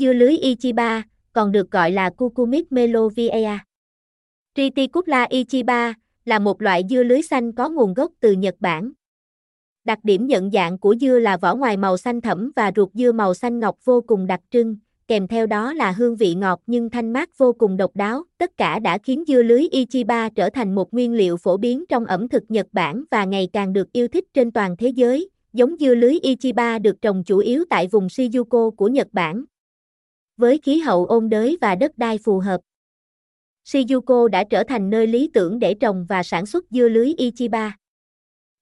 Dưa lưới Ichiba, còn được gọi là Cucumis melovia. Triticula Ichiba là một loại dưa lưới xanh có nguồn gốc từ Nhật Bản. Đặc điểm nhận dạng của dưa là vỏ ngoài màu xanh thẫm và ruột dưa màu xanh ngọc vô cùng đặc trưng, kèm theo đó là hương vị ngọt nhưng thanh mát vô cùng độc đáo. Tất cả đã khiến dưa lưới Ichiba trở thành một nguyên liệu phổ biến trong ẩm thực Nhật Bản và ngày càng được yêu thích trên toàn thế giới. Giống dưa lưới Ichiba được trồng chủ yếu tại vùng Shizuoka của Nhật Bản. Với khí hậu ôn đới và đất đai phù hợp, Shizuko đã trở thành nơi lý tưởng để trồng và sản xuất dưa lưới Ichiba.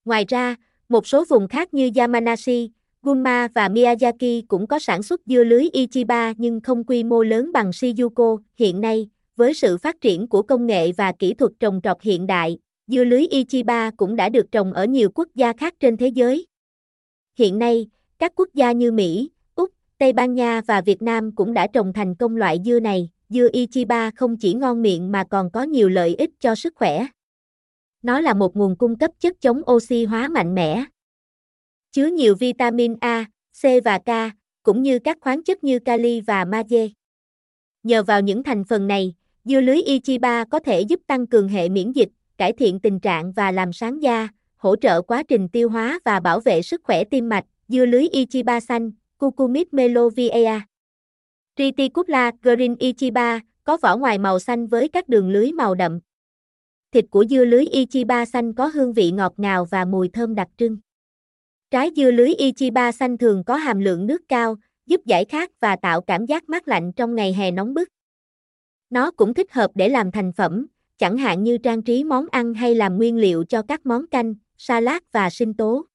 Ngoài ra, một số vùng khác như Yamanashi, Gunma và Miyazaki cũng có sản xuất dưa lưới Ichiba nhưng không quy mô lớn bằng Shizuko. Hiện nay, với sự phát triển của công nghệ và kỹ thuật trồng trọt hiện đại, dưa lưới Ichiba cũng đã được trồng ở nhiều quốc gia khác trên thế giới. Hiện nay, các quốc gia như Mỹ, Tây Ban Nha và Việt Nam cũng đã trồng thành công loại dưa này. Dưa Ichiba không chỉ ngon miệng mà còn có nhiều lợi ích cho sức khỏe. Nó là một nguồn cung cấp chất chống oxy hóa mạnh mẽ. Chứa nhiều vitamin A, C và K, cũng như các khoáng chất như kali và magie. Nhờ vào những thành phần này, dưa lưới Ichiba có thể giúp tăng cường hệ miễn dịch, cải thiện tình trạng và làm sáng da, hỗ trợ quá trình tiêu hóa và bảo vệ sức khỏe tim mạch. Dưa lưới Ichiba xanh, Cucumis melovia. Triticula green Ichiba, có vỏ ngoài màu xanh với các đường lưới màu đậm. Thịt của dưa lưới Ichiba xanh có hương vị ngọt ngào và mùi thơm đặc trưng. Trái dưa lưới Ichiba xanh thường có hàm lượng nước cao, giúp giải khát và tạo cảm giác mát lạnh trong ngày hè nóng bức. Nó cũng thích hợp để làm thành phẩm, chẳng hạn như trang trí món ăn hay làm nguyên liệu cho các món canh, salad và sinh tố.